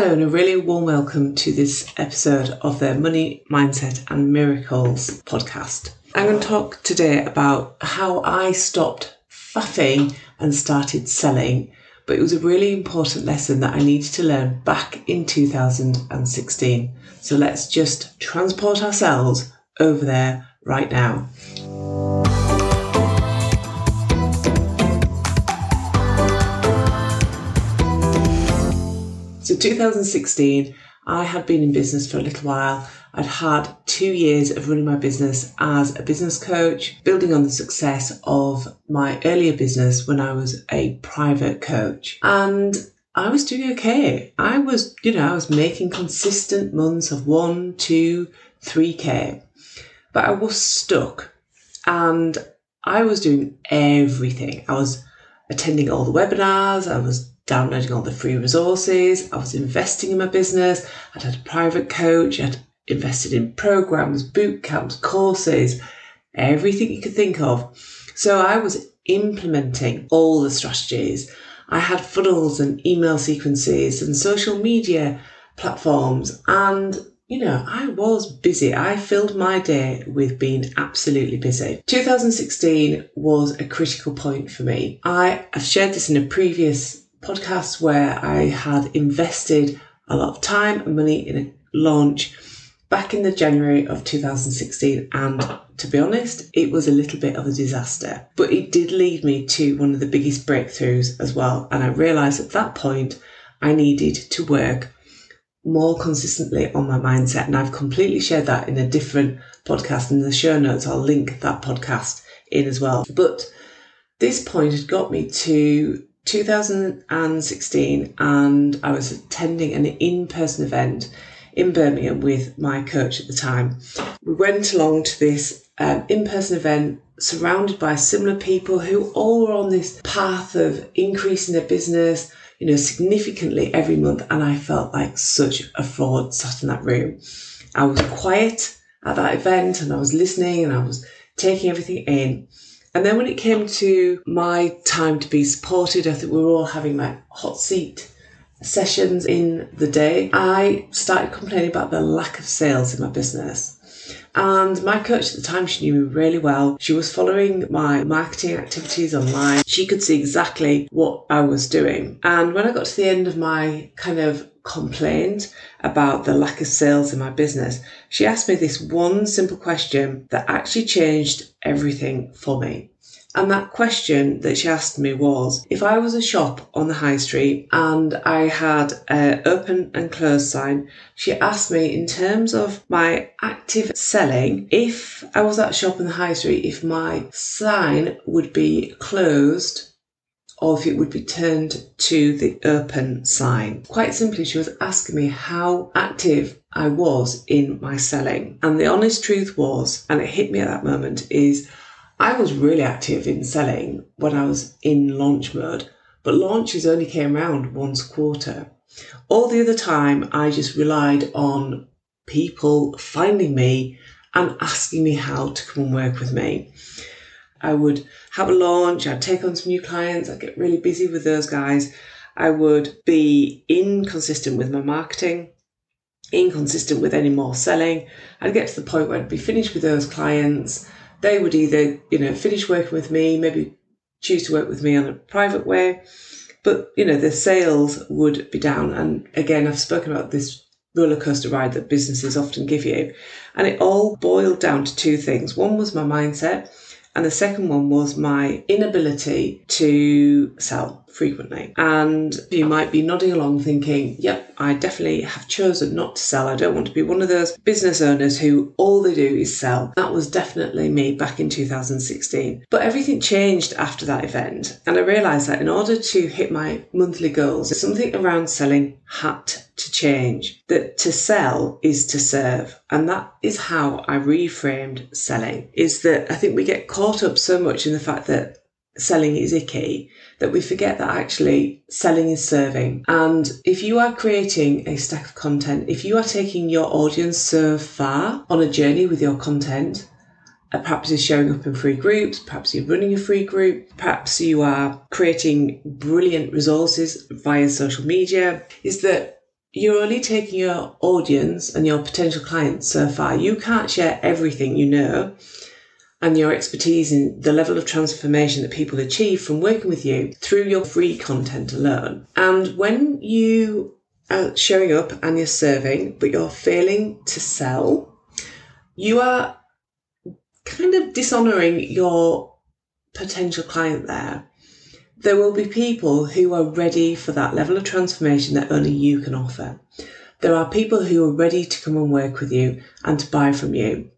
Hello, and a really warm welcome to this episode of the Money, Mindset and Miracles podcast. I'm going to talk today about how I stopped faffing and started selling, but it was a really important lesson that I needed to learn back in 2016. So let's just transport ourselves over there right now. 2016, I had been in business for a little while. I'd had two years of running my business as a business coach, building on the success of my earlier business when I was a private coach. And I was doing okay. I was, you know, I was making consistent months of one, two, three K. But I was stuck and I was doing everything. I was attending all the webinars, I was downloading all the free resources. I was investing in my business. I'd had a private coach. I'd invested in programs, boot camps, courses, everything you could think of. So I was implementing all the strategies. I had funnels and email sequences and social media platforms. And, you know, I was busy. I filled my day with being absolutely busy. 2016 was a critical point for me. I, I've shared this in a previous podcast where I had invested a lot of time and money in a launch back in the January of 2016 and to be honest, it was a little bit of a disaster. But it did lead me to one of the biggest breakthroughs as well. And I realized at that point I needed to work more consistently on my mindset. And I've completely shared that in a different podcast. In the show notes, I'll link that podcast in as well. But this point had got me to 2016 and I was attending an in-person event in Birmingham with my coach at the time. We went along to this um, in-person event surrounded by similar people who all were on this path of increasing their business, you know, significantly every month. And I felt like such a fraud sat in that room. I was quiet at that event and I was listening and I was taking everything in. And then when it came to my time to be supported, I think we were all having like hot seat sessions in the day. I started complaining about the lack of sales in my business. And my coach at the time, she knew me really well. She was following my marketing activities online. She could see exactly what I was doing. And when I got to the end of my kind of complaint about the lack of sales in my business, she asked me this one simple question that actually changed everything for me. And that question that she asked me was if I was a shop on the high street and I had an open and closed sign, she asked me in terms of my active selling, if I was at a shop on the high street, if my sign would be closed or if it would be turned to the open sign. Quite simply, she was asking me how active I was in my selling. And the honest truth was, and it hit me at that moment, is I was really active in selling when I was in launch mode, but launches only came around once a quarter. All the other time, I just relied on people finding me and asking me how to come and work with me. I would have a launch, I'd take on some new clients, I'd get really busy with those guys. I would be inconsistent with my marketing, inconsistent with any more selling. I'd get to the point where I'd be finished with those clients. They would either, you know, finish working with me, maybe choose to work with me on a private way, but you know, the sales would be down. And again, I've spoken about this roller coaster ride that businesses often give you. And it all boiled down to two things. One was my mindset and the second one was my inability to sell frequently. And you might be nodding along thinking, yep, I definitely have chosen not to sell. I don't want to be one of those business owners who all they do is sell. That was definitely me back in 2016. But everything changed after that event. And I realized that in order to hit my monthly goals, something around selling had to change. That to sell is to serve. And that is how I reframed selling. Is that I think we get caught up so much in the fact that selling is icky that we forget that actually selling is serving. And if you are creating a stack of content, if you are taking your audience so far on a journey with your content, uh, perhaps you're showing up in free groups, perhaps you're running a free group, perhaps you are creating brilliant resources via social media, is that you're only taking your audience and your potential clients so far. You can't share everything you know and your expertise in the level of transformation that people achieve from working with you through your free content alone. And when you are showing up and you're serving, but you're failing to sell, you are kind of dishonoring your potential client there. There will be people who are ready for that level of transformation that only you can offer. There are people who are ready to come and work with you and to buy from you.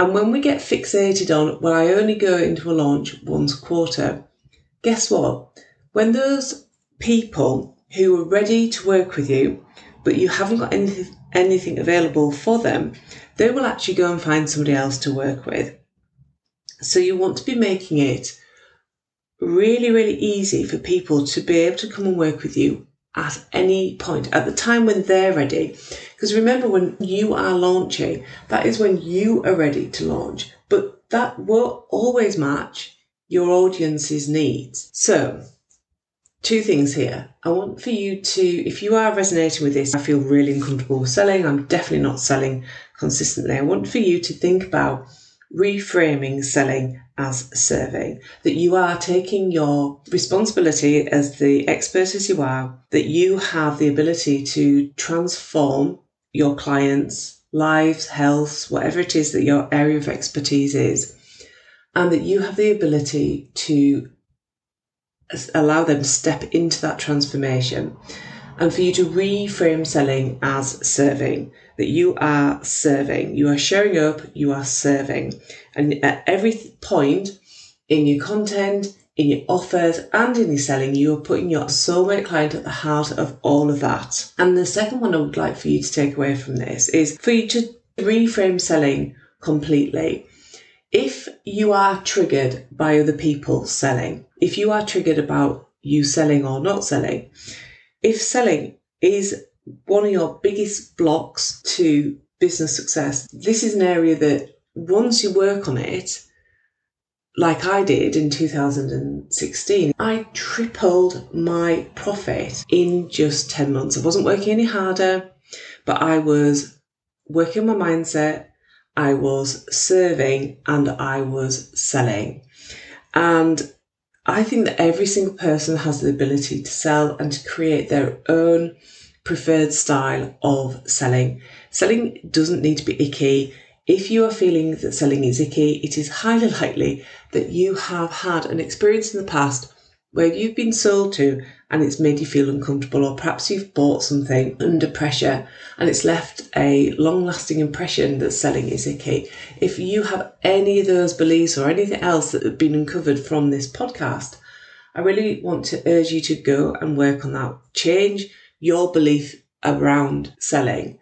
And when we get fixated on, well, I only go into a launch once a quarter, guess what? When those people who are ready to work with you, but you haven't got anything, anything available for them, they will actually go and find somebody else to work with. So you want to be making it really, really easy for people to be able to come and work with you at any point at the time when they're ready. Because remember, when you are launching, that is when you are ready to launch, but that will always match your audience's needs. So, two things here. I want for you to, if you are resonating with this, I feel really uncomfortable selling, I'm definitely not selling consistently. I want for you to think about reframing selling as serving, that you are taking your responsibility as the expert as you are, that you have the ability to transform your clients' lives, health, whatever it is that your area of expertise is, and that you have the ability to allow them to step into that transformation and for you to reframe selling as serving that you are serving. You are showing up you are serving. And at every point in your content in your offers and in your selling you are putting your soulmate client at the heart of all of that. And the second one i would like for you to take away from this is for you to reframe selling completely. If you are triggered by other people selling if you are triggered about you selling or not selling if selling is one of your biggest blocks to business success, this is an area that once you work on it, like I did in 2016, I tripled my profit in just 10 months. I wasn't working any harder, but I was working my mindset, I was serving, and I was selling. And I think that every single person has the ability to sell and to create their own preferred style of selling. Selling doesn't need to be icky. If you are feeling that selling is icky, it is highly likely that you have had an experience in the past where you've been sold to and it's made you feel uncomfortable, or perhaps you've bought something under pressure and it's left a long lasting impression that selling is icky. If you have any of those beliefs or anything else that have been uncovered from this podcast, I really want to urge you to go and work on that. Change your belief around selling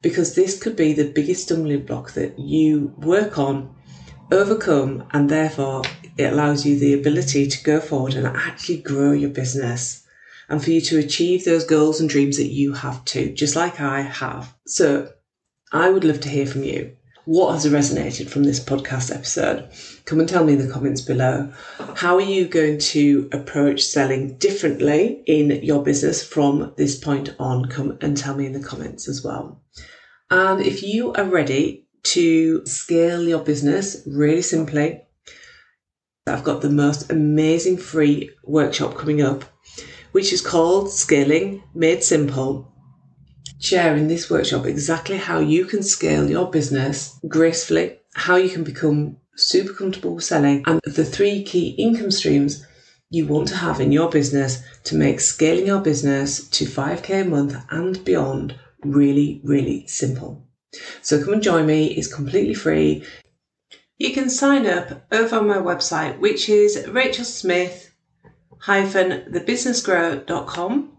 because this could be the biggest stumbling block that you work on, overcome, and therefore it allows you the ability to go forward and actually grow your business and for you to achieve those goals and dreams that you have too, just like I have. So I would love to hear from you. What has resonated from this podcast episode? Come and tell me in the comments below. How are you going to approach selling differently in your business from this point on? Come and tell me in the comments as well. And if you are ready to scale your business really simply, I've got the most amazing free workshop coming up, which is called Scaling Made Simple. Share in this workshop exactly how you can scale your business gracefully, how you can become super comfortable selling, and the three key income streams you want to have in your business to make scaling your business to 5k a month and beyond really, really simple. So come and join me. It's completely free. You can sign up over on my website, which is rachelsmith thebusinessgrower.com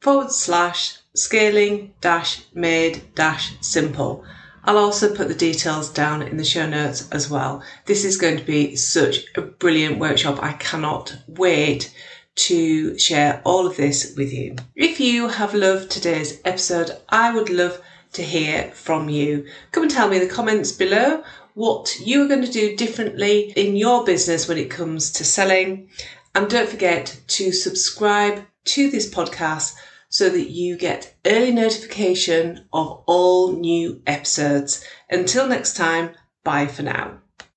forward slash scaling dash made dash simple. I'll also put the details down in the show notes as well. This is going to be such a brilliant workshop. I cannot wait to share all of this with you. If you have loved today's episode, I would love to hear from you. Come and tell me in the comments below what you are going to do differently in your business when it comes to selling. And don't forget to subscribe to this podcast so that you get early notification of all new episodes. Until next time, bye for now.